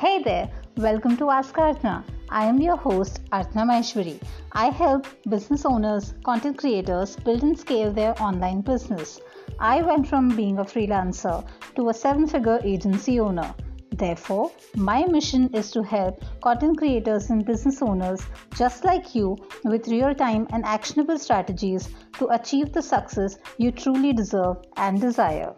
Hey there, welcome to Ask Artna. I am your host, Artna Maheshwari. I help business owners, content creators build and scale their online business. I went from being a freelancer to a seven figure agency owner. Therefore, my mission is to help content creators and business owners just like you with real time and actionable strategies to achieve the success you truly deserve and desire.